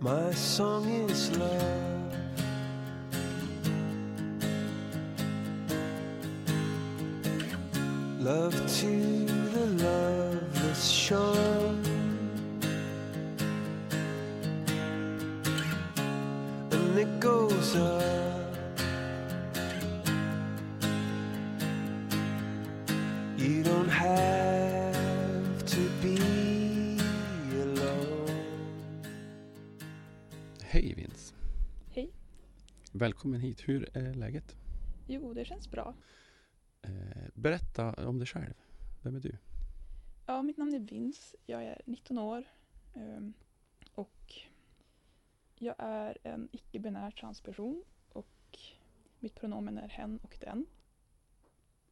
My song is love. Love to the loveless shore. Välkommen hit. Hur är läget? Jo, det känns bra. Eh, berätta om dig själv. Vem är du? Ja, mitt namn är Vince. Jag är 19 år. ehm, och jag är en icke-binär transperson. Och mitt pronomen är hen och den.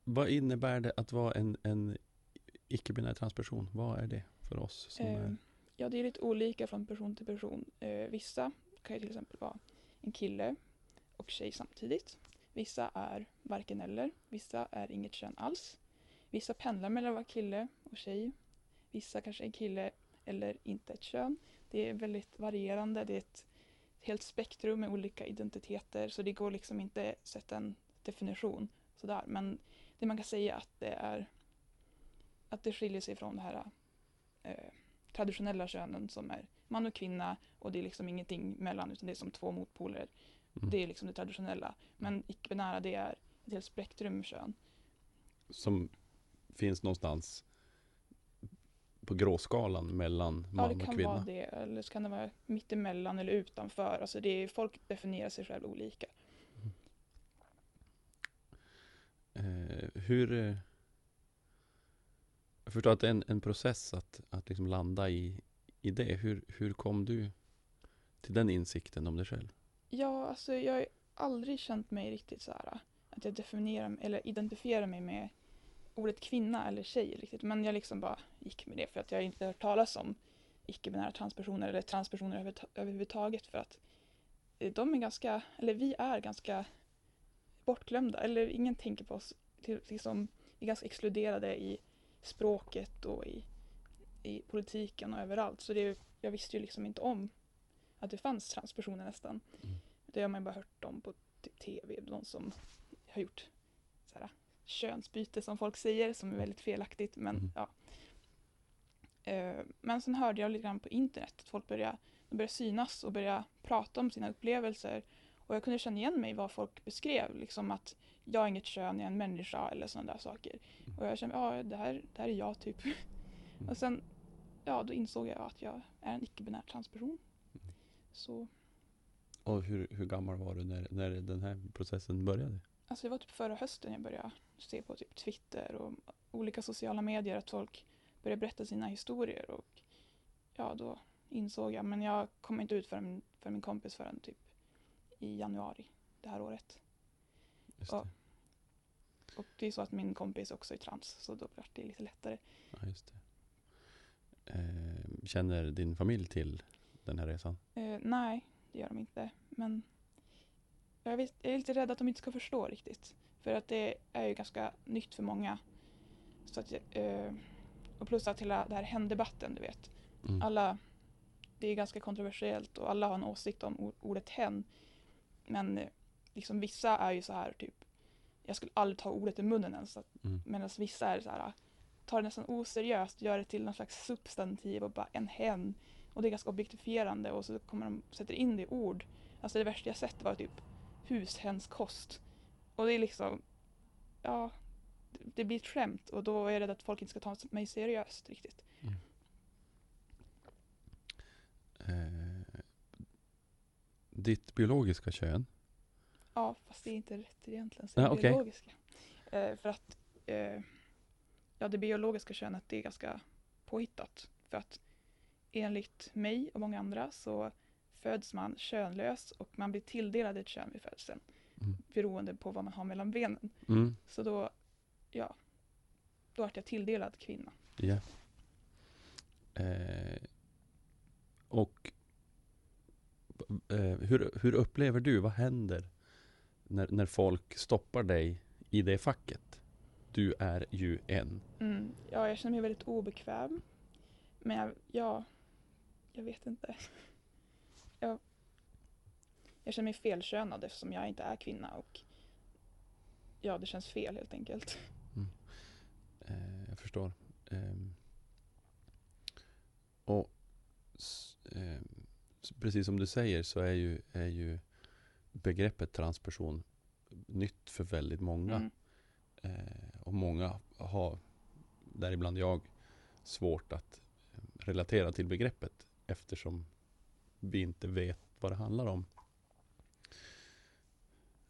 Vad innebär det att vara en, en icke-binär transperson? Vad är det för oss som är... Ehm, ja, det är lite olika från person till person. Eh, vissa kan ju till exempel vara en kille och tjej samtidigt. Vissa är varken eller. Vissa är inget kön alls. Vissa pendlar mellan att vara kille och tjej. Vissa kanske är kille eller inte ett kön. Det är väldigt varierande. Det är ett helt spektrum med olika identiteter så det går liksom inte att sätta en definition sådär. Men det man kan säga är att det är att det skiljer sig från det här eh, traditionella könen som är man och kvinna och det är liksom ingenting mellan utan det är som två motpoler. Mm. Det är liksom det traditionella. Men icke-binära det är ett helt spektrum med kön. Som finns någonstans på gråskalan mellan Ja, man det och kan kvinna. vara det. Eller så kan det vara mittemellan eller utanför. Alltså det är, folk definierar sig själva olika. Eh, hur... eh, Jag förstår att det är en, en process att, att liksom landa i, i det. Hur, hur kom du till den insikten om dig själv? Ja, alltså jag har aldrig känt mig riktigt så här att jag definierar eller identifierar mig med ordet kvinna eller tjej riktigt. Men jag liksom bara gick med det för att jag inte hört talas om icke-binära transpersoner eller transpersoner överhuvudtaget för att eh, de är ganska, eller vi är ganska bortglömda eller ingen tänker på oss. Till, liksom, vi är ganska exkluderade i språket och i, i politiken och överallt. Så det, jag visste ju liksom inte om att det fanns transpersoner nästan. Mm. Det har man bara hört om på tv, de som har gjort så här, könsbyte som folk säger, som är väldigt felaktigt. Men, Mm. ja. Eh, men sen hörde jag lite grann på internet att folk började, de började synas och började prata om sina upplevelser. Och jag kunde känna igen mig i vad folk beskrev, liksom att jag är inget kön, jag är en människa eller sådana där saker. Mm. Och jag kände, ja det här, det här är jag typ. Och sen, ja då insåg jag att jag är en icke-binär transperson. Så Och hur, hur gammal var du när, när den här processen började? Alltså det var typ förra hösten jag började se på typ Twitter och olika sociala medier att folk började berätta sina historier och ja, då insåg jag, men jag kom inte ut för min, för min kompis förrän typ i januari det här året. Just det. Och det är så att min kompis också är trans, så då blev det lite lättare. Ja, just det. Eh, känner din familj till den här resan? Eh, nej, det gör de inte, men jag, är lite rädd att de inte ska förstå riktigt. För att det är ju ganska nytt för många. Så att, eh, och plus att hela det här hen-debatten, du vet. Mm. Alla, det är ganska kontroversiellt och alla har en åsikt om ordet hen. Men eh, liksom vissa är ju så här typ, jag skulle aldrig ta ordet i munnen ens. att- Mm. Medan vissa är så här, tar det nästan oseriöst, gör det till någon slags substantiv och bara en hen. Och det är ganska objektifierande och så kommer de sätter in det i ord. Alltså det värsta jag sett var typ hushänskost. Och det är liksom, ja, det- blir ett skämt och då är jag rädd att folk inte ska ta mig seriöst riktigt. Eh, ditt biologiska kön? Ja, fast det är inte rätt egentligen. Så det okej. biologiska. Eh, för att eh, ja, det biologiska könet det är ganska påhittat. För att enligt mig och många andra så föds man könlös och man blir tilldelad ett kön vid födseln Mm. beroende på vad man har mellan benen. Mm. Så då, ja, då vart jag tilldelad kvinna. Ja. Eh, och eh, hur, hur upplever du, vad händer när, när folk stoppar dig i det facket? Du är ju en. Mm, ja, jag känner mig väldigt obekväm. Men jag, ja, jag vet inte. jag känner mig felkönad eftersom jag inte är kvinna och ja, det känns fel helt enkelt. Eh, jag förstår. Ehm, och s- precis som du säger så är ju, är ju begreppet transperson nytt för väldigt många. Mm. Eh, och många har, däribland jag, svårt att eh, relatera till begreppet eftersom vi inte vet vad det handlar om.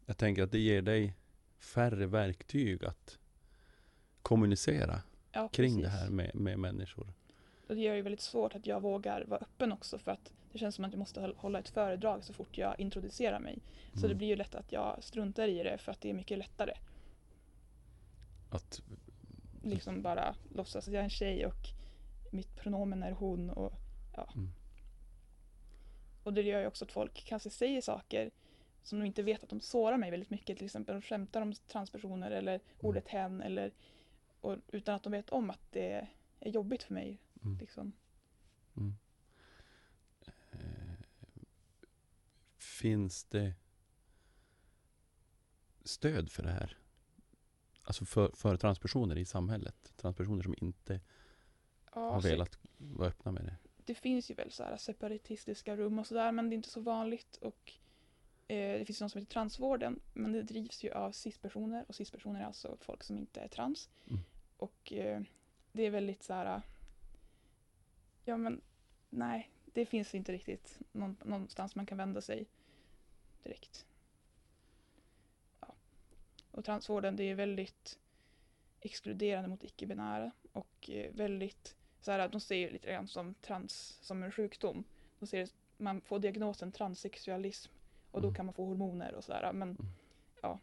Jag tänker att det ger dig färre verktyg att kommunicera Ja, kring precis. det här med, med människor. Och det gör ju väldigt svårt att jag vågar vara öppen också för att det känns som att jag måste håll- hålla ett föredrag så fort jag introducerar mig. Så Mm. det blir ju lätt att jag struntar i det för att det är mycket lättare. Att, Liksom bara låtsas att jag är en tjej och mitt pronomen är hon och ja. Mm. Och det gör ju också att folk kanske säger saker som de inte vet att de sårar mig väldigt mycket. Till exempel de skämtar om transpersoner eller ordet hen eller och, utan att de vet om att det är jobbigt för mig. mm, Liksom. mm. Eh, finns det stöd för det här? Alltså för, för transpersoner i samhället? Transpersoner som inte Ja, har velat vara öppna med det? Det finns ju väl så här separatistiska rum och sådär men det är inte så vanligt och eh, det finns något som heter transvården men det drivs ju av cis-personer och cis-personer är alltså folk som inte är trans. Mm. Och eh, det är väldigt så här ja men nej det finns inte riktigt någon, någonstans man kan vända sig direkt. Ja. Och transvården det är väldigt exkluderande mot icke-binära och eh, väldigt så här, de ser ju lite grann som trans som en sjukdom. De ser, man får diagnosen transsexualism och då Mm. kan man få hormoner och sådär. Men, Mm. ja.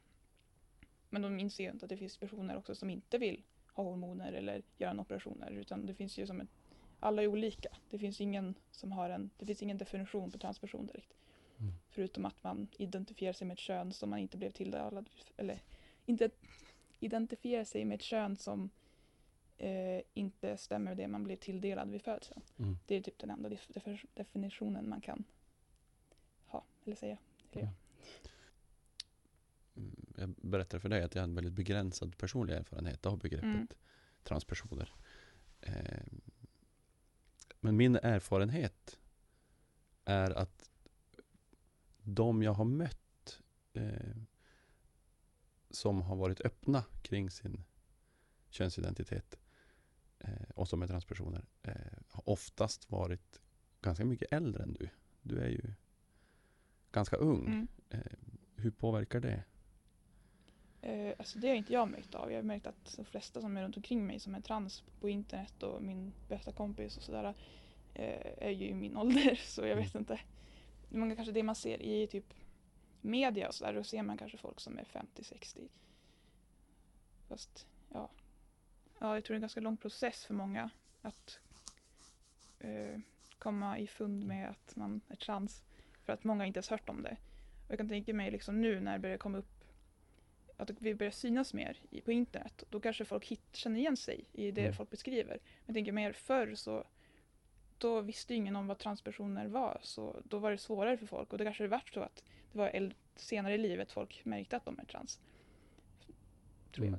men de inser ju inte att det finns personer också som inte vill ha hormoner eller göra operationer. Utan det finns ju som en, alla är olika. Det finns ingen som har en, det finns ingen definition på transperson direkt. Mm. Förutom att man identifierar sig med ett kön som man inte blev tilldelad, eller inte identifierar sig med ett kön som eh, inte stämmer med det man blev tilldelad vid födseln. Mm. Det är typ den enda def- def- definitionen man kan ha, eller säga. Eller ja. Mm, Jag berättade för dig att jag hade en väldigt begränsad personlig erfarenhet av begreppet Mm. transpersoner. Eh, men min erfarenhet är att de jag har mött eh, som har varit öppna kring sin könsidentitet och som är transpersoner eh, har oftast varit ganska mycket äldre än du. Du är ju ganska ung. Mm. Eh, hur påverkar det? Eh, alltså det har inte jag märkt av. Jag har märkt att de flesta som är runt omkring mig som är trans på internet och min bästa kompis och sådär eh, är ju i min ålder så jag vet inte. Många kanske det man ser i typ media och sådär, då ser man kanske folk som är 50-60. Fast ja. Ja, jag tror det är en ganska lång process för många att eh, komma i fund med att man är trans. För att många inte ens hört om det. Och jag kan tänka mig liksom nu när det börjar komma upp att vi börjar synas mer i, på internet. Då kanske folk hit, känner igen sig i det Mm. folk beskriver. Men jag tänker mer förr så då visste ingen om vad transpersoner var. Så då var det svårare för folk. Och det kanske vart så att det var senare i livet folk märkte att de är trans. Tror jag.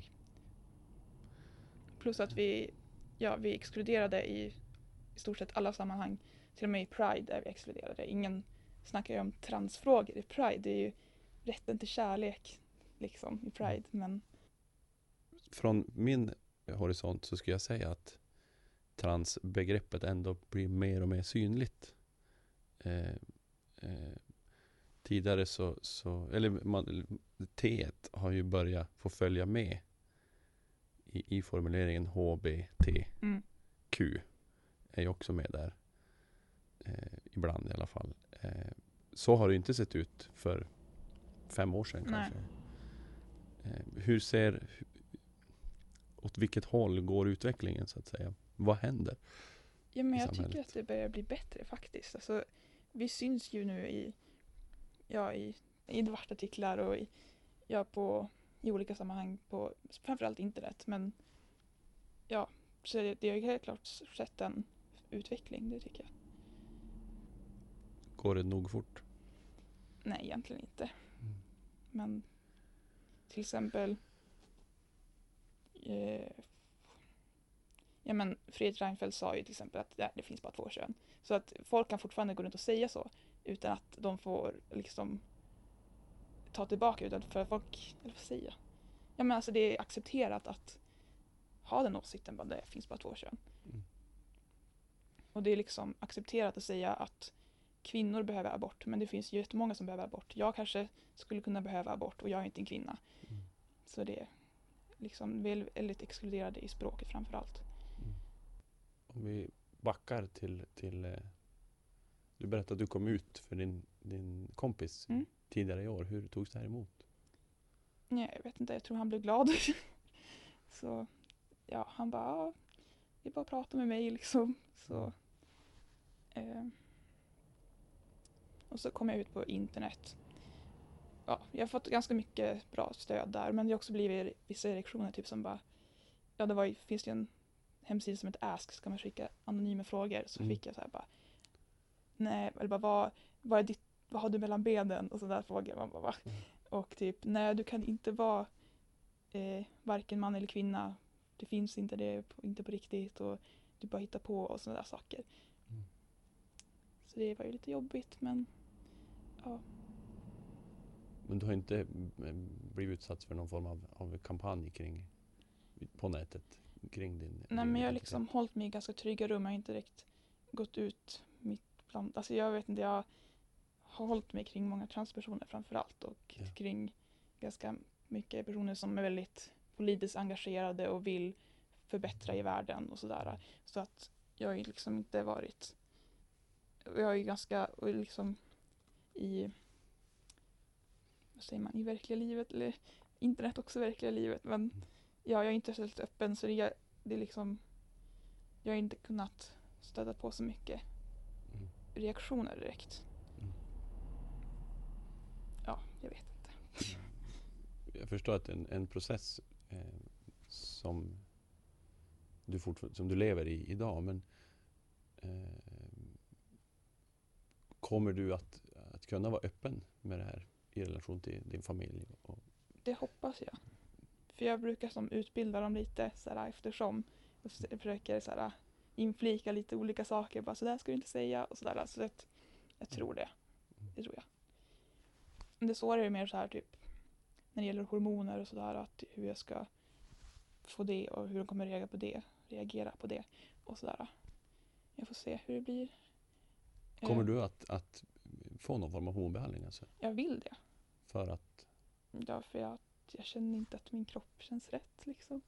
Plus att vi, ja, vi är exkluderade i, i stort sett alla sammanhang. Till och med i Pride är vi exkluderade. Ingen snackar ju om transfrågor i Pride. Det är ju rätten till kärlek liksom i Pride. Men Från min horisont så skulle jag säga att transbegreppet ändå blir mer och mer synligt. Eh, eh, tidigare så, så eller man, T har ju börjat få följa med i, i formuleringen HBTQ mm, är ju också med där. Eh, ibland i alla fall. Eh, så har det inte sett ut för fem år sedan Nej. kanske. Eh, hur ser, åt vilket håll går utvecklingen så att säga? Vad händer? ja, men jag tycker att det börjar bli bättre faktiskt. Alltså, vi syns ju nu i, ja, i, i debattartiklar och i, ja, på, i olika sammanhang på framförallt internet. Men ja, så det, det har ju helt klart skett en utveckling, det tycker jag. Går det nog fort? Nej, egentligen inte. Mm. Men till exempel eh, Ja men Fredrik Reinfeldt sa ju till exempel att ja, det finns bara två kön. Så att folk kan fortfarande gå runt och säga så utan att de får liksom ta tillbaka utan för att folk, eller vad säger jag? Ja men alltså det är accepterat att ha den åsikten bara det finns bara två kön. Mm. Och det är liksom accepterat att säga att kvinnor behöver abort men det finns ju jättemånga som behöver abort. Jag kanske skulle kunna behöva abort och jag är inte en kvinna. Mm. Så det är liksom väl- väldigt exkluderade i språket framför allt. Om vi backar till, till eh, Du berättade att du kom ut för din, din kompis Mm. Tidigare i år. Hur togs det här emot? Nej, jag vet inte, jag tror han blev glad. så ja, han bara, det är bara att prata med mig liksom. Så, eh, och så kom jag ut på internet. Ja, jag har fått ganska mycket bra stöd där men det har också blivit vissa reaktioner typ som bara, ja det var, finns ju en hemsida som heter Ask, ska man skicka anonyma frågor så Mm. fick jag så här bara, nej, eller bara vad, vad, är ditt, vad har du mellan benen och sådana frågor. Man bara, va? Mm. Och typ, nej du kan inte vara eh, varken man eller kvinna. Det finns inte det, inte på riktigt och du bara hittar på och sådana där saker. Mm. Så det var ju lite jobbigt men ja, Men du har inte mm, blivit utsatt för någon form av, av kampanj kring på nätet kring din nej din men jag har liksom hållit mig i ganska trygga rum. Jag har inte direkt gått ut mitt bland, alltså jag vet inte, jag har hållit mig kring många transpersoner framför allt och Ja. kring ganska mycket personer som är väldigt politiskt engagerade och vill förbättra i världen och sådär. Så att jag har ju liksom inte varit, jag är ju ganska, liksom i, vad säger man, i verkliga livet, eller internet också verkliga livet, men ja, jag är inte helt öppen så det, är- det är liksom, jag har inte kunnat stöta på så mycket Mm. reaktioner direkt. Mm. Ja, jag vet inte. Jag förstår att en, en process eh, som, du som du lever i idag, men eh, kommer du att, att kunna vara öppen med det här i relation till din familj? Och, Det hoppas jag. För jag brukar som utbilda dem lite såhär, eftersom jag försöker såhär, inflika lite olika saker. Bara så där ska du inte säga och sådär. Så att jag tror det. Det tror jag. Det svåra är mer så här typ när det gäller hormoner och sådär. Att hur jag ska få det och hur de kommer reagera på det. Reagera på det och sådär. Jag får se hur det blir. kommer Eh, du att, att få någon form av hormonbehandling? Alltså, Jag vill det. för att, Ja, för jag, jag känner inte att min kropp känns rätt liksom.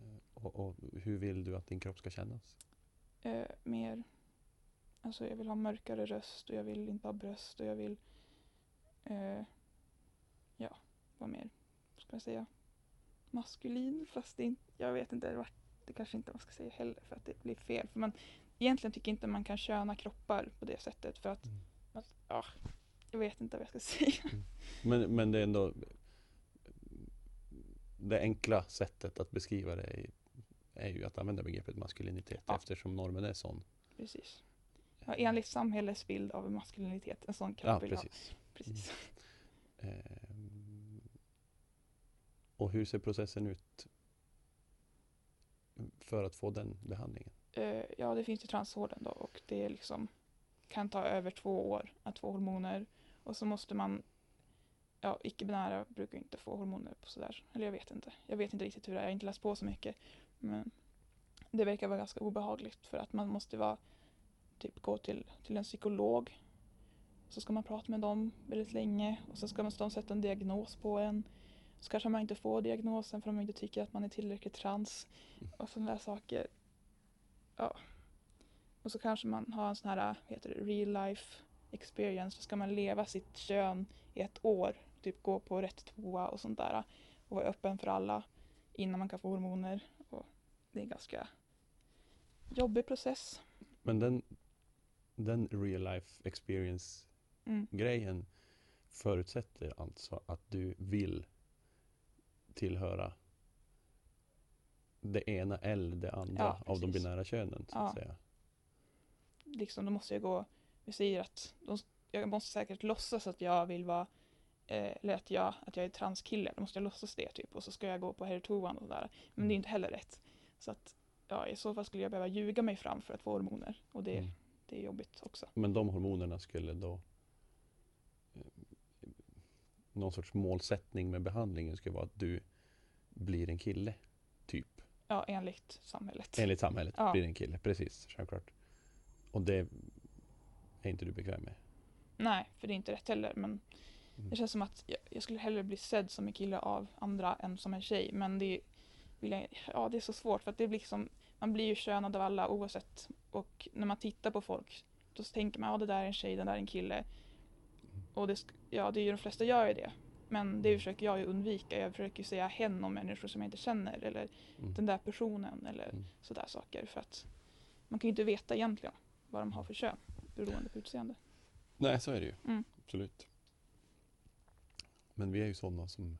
eh, och, och hur vill du att din kropp ska kännas? eh, mer, alltså jag vill ha mörkare röst och jag vill inte ha bröst och jag vill, eh, ja, vara mer, vad ska jag säga, maskulin fast det jag vet inte, det, kanske inte man ska säga heller för att det blir fel. För man, egentligen tycker jag inte man kan köna kroppar på det sättet för att, Mm. att ja, jag vet inte vad jag ska säga. Men, men det är ändå det enkla sättet att beskriva det är, är ju att använda begreppet maskulinitet Ja. eftersom normen är sån. Precis. Ja, enligt samhällets bild av maskulinitet, en sån kropp Ja, ha. Precis. Ehm, och hur ser processen ut för att få den behandlingen? Eh, ja, det finns ju transvården då och det liksom kan ta över två år att få hormoner och så måste man ja, icke-binära brukar inte få hormoner på sådär. Eller jag vet inte. Jag vet inte riktigt hur det är. Jag har inte läst på så mycket. Men det verkar vara ganska obehagligt för att man måste vara typ gå till, till en psykolog. Så ska man prata med dem väldigt länge och så ska man de sätta en diagnos på en. Så kanske man inte får diagnosen för de inte tycker att man är tillräckligt trans och sådana där saker. Ja. Och så kanske man har en sån här, heter det, real life experience. Så ska man leva sitt kön i ett år. Typ gå på rätt toa och sånt där. Och vara öppen för alla innan man kan få hormoner. Och det är en ganska jobbig process. Men den, den real life experience Mm. grejen förutsätter alltså att du vill tillhöra det ena eller det andra Ja, av de binära könen. Så att Ja. säga. Liksom, då måste jag gå, vi säger att de, jag måste säkert låtsas att jag vill vara, eh, eller att jag, att jag är transkille, då måste jag låtsas det typ och så ska jag gå på herrtoan och sådär. Men det är inte heller rätt. Så att, ja i så fall skulle jag behöva ljuga mig fram för att få hormoner och det, Mm. det är jobbigt också. Men de hormonerna skulle då någon sorts målsättning med behandlingen skulle vara att du blir en kille, typ. Ja, enligt samhället. Enligt samhället Ja. blir en kille, precis, självklart. Och det är inte du bekväm med. Nej, för det är inte rätt heller. Men Mm. det känns som att jag, jag skulle hellre bli sedd som en kille av andra än som en tjej. Men det, vill jag, ja, det är så svårt för att det blir liksom, man blir ju könad av alla oavsett. Och när man tittar på folk då tänker man ja det där är en tjej, den där är en kille. Och det, ja, det är ju de flesta gör ju det. Men det försöker jag ju undvika. Jag försöker ju säga hen om människor som jag inte känner eller Mm. den där personen eller Mm. sådär saker. För att man kan ju inte veta egentligen vad de har för kön beroende på utseende. Nej, så är det ju. Mm. Absolut. Men vi är ju sådana som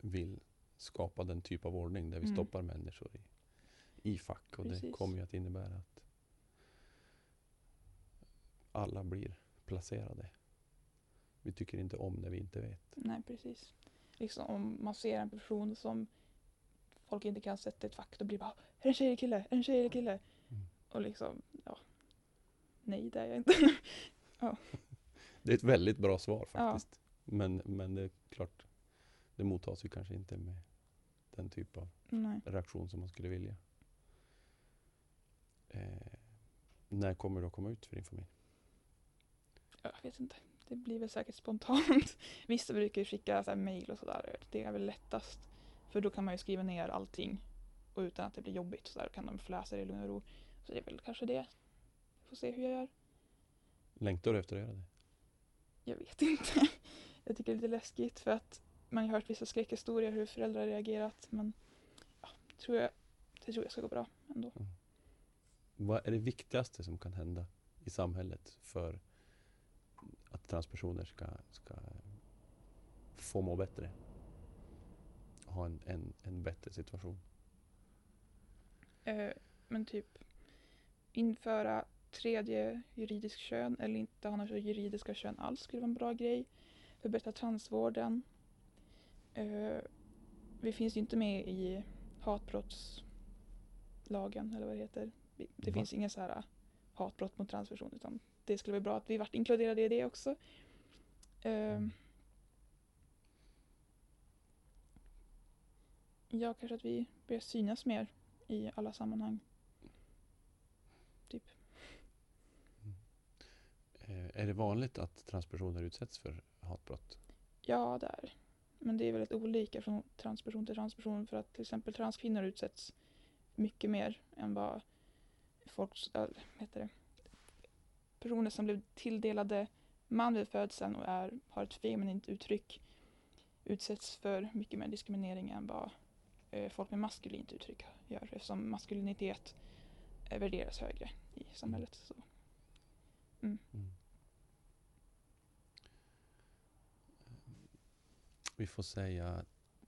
vill skapa den typ av ordning där vi Mm. stoppar människor i, i fack. Och det Precis. kommer ju att innebära att alla blir placerade. Vi tycker inte om när vi inte vet. Nej, precis. Liksom om man ser en person som folk inte kan sätta ett fack, då blir det bara är det en tjej eller kille? Är det en tjej eller kille? Mm. Och liksom, ja. Nej, det är jag inte. Det är ett väldigt bra svar Ja. faktiskt. Men, men det är klart, det mottas ju kanske inte med den typ av Nej. reaktion som man skulle vilja. Eh, när kommer det att komma ut för din familj? Jag vet inte. Det blir väl säkert spontant. Vissa brukar ju skicka så här mejl och sådär. Det är väl lättast. För då kan man ju skriva ner allting. Och utan att det blir jobbigt så där kan de läsa det i lugn och ro. Så det är väl kanske det. Får se hur jag gör. Längtar du efter att göra det? Jag vet inte. Jag tycker det är lite läskigt för att man har hört vissa skräckhistorier hur föräldrar reagerat. Men ja, tror jag, det tror jag ska gå bra ändå. Vad är det viktigaste som kan hända i samhället för att transpersoner ska, ska få må bättre? Ha en, en, en bättre situation? Eh, men typ införa tredje juridisk kön eller inte ha några juridiska kön alls skulle vara en bra grej. Förbättra transvården. Eh, vi finns ju inte med i hatbrottslagen eller vad det heter. Det Va? finns inga så här hatbrott mot transpersoner utan det skulle vara bra att vi vart inkluderade i det också. Mm. Ja, kanske att vi börjar synas mer i alla sammanhang. Typ. Eh, är det vanligt att transpersoner utsätts för hatbrott? Ja, det är. Men det är väldigt olika från transperson till transperson för att till exempel transkvinnor utsätts mycket mer än vad folk, äh, heter det, personer som blev tilldelade man vid födseln och är, har ett feminint uttryck utsätts för mycket mer diskriminering än vad eh, folk med maskulint uttryck gör eftersom maskulinitet eh, värderas högre i samhället. Så. Mm. mm. Vi får säga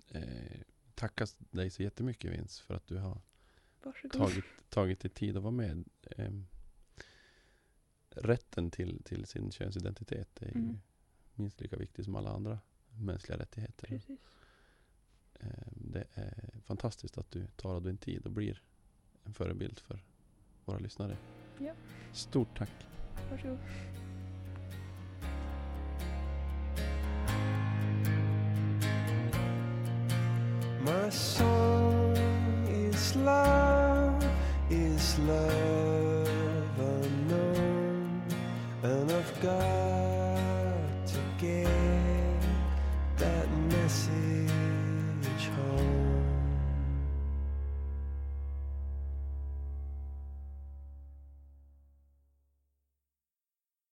eh, tacka dig så jättemycket Vince för att du har Varsågod. tagit, tagit dig tid att vara med. Ehm, rätten till, till sin könsidentitet är ju Mm. minst lika viktig som alla andra mänskliga rättigheter. Precis. Ehm, det är fantastiskt att du tar av din tid och blir en förebild för våra lyssnare. Ja. Stort tack! Varsågod. My song